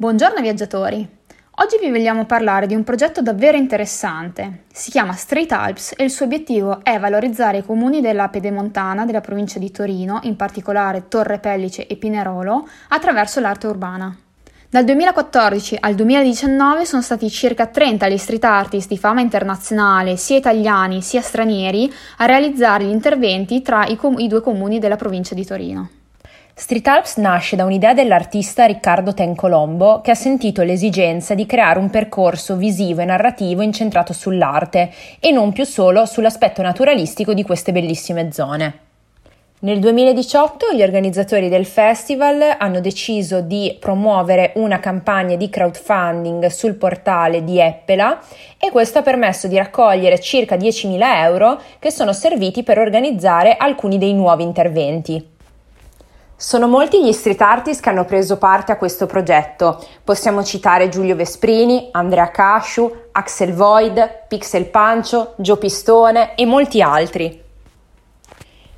Buongiorno viaggiatori! Oggi vi vogliamo parlare di un progetto davvero interessante. Si chiama Street Alps e il suo obiettivo è valorizzare i comuni della Pedemontana della provincia di Torino, in particolare Torre Pellice e Pinerolo, attraverso l'arte urbana. Dal 2014 al 2019 sono stati circa 30 gli street artist di fama internazionale, sia italiani sia stranieri, a realizzare gli interventi tra i, com- i due comuni della provincia di Torino. Street Alps nasce da un'idea dell'artista Riccardo Tencolombo che ha sentito l'esigenza di creare un percorso visivo e narrativo incentrato sull'arte e non più solo sull'aspetto naturalistico di queste bellissime zone. Nel 2018 gli organizzatori del festival hanno deciso di promuovere una campagna di crowdfunding sul portale di Eppela e questo ha permesso di raccogliere circa 10.000 euro che sono serviti per organizzare alcuni dei nuovi interventi. Sono molti gli street artist che hanno preso parte a questo progetto. Possiamo citare Giulio Vesprini, Andrea Casciu, Axel Void, Pixel Pancio, Gio Pistone e molti altri.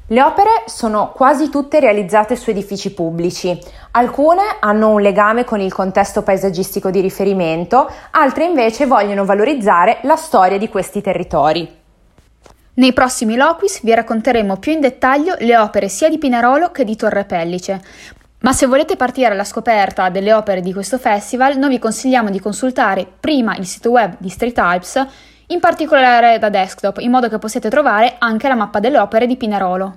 Le opere sono quasi tutte realizzate su edifici pubblici. Alcune hanno un legame con il contesto paesaggistico di riferimento, altre invece vogliono valorizzare la storia di questi territori. Nei prossimi loquis vi racconteremo più in dettaglio le opere sia di Pinerolo che di Torre Pellice. Ma se volete partire alla scoperta delle opere di questo festival, noi vi consigliamo di consultare prima il sito web di Street Alps, in particolare da desktop, in modo che possiate trovare anche la mappa delle opere di Pinerolo.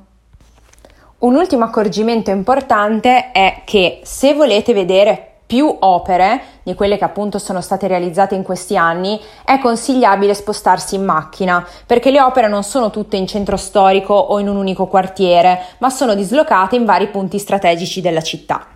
Un ultimo accorgimento importante è che se volete vedere più opere di quelle che appunto sono state realizzate in questi anni, è consigliabile spostarsi in macchina, perché le opere non sono tutte in centro storico o in un unico quartiere, ma sono dislocate in vari punti strategici della città.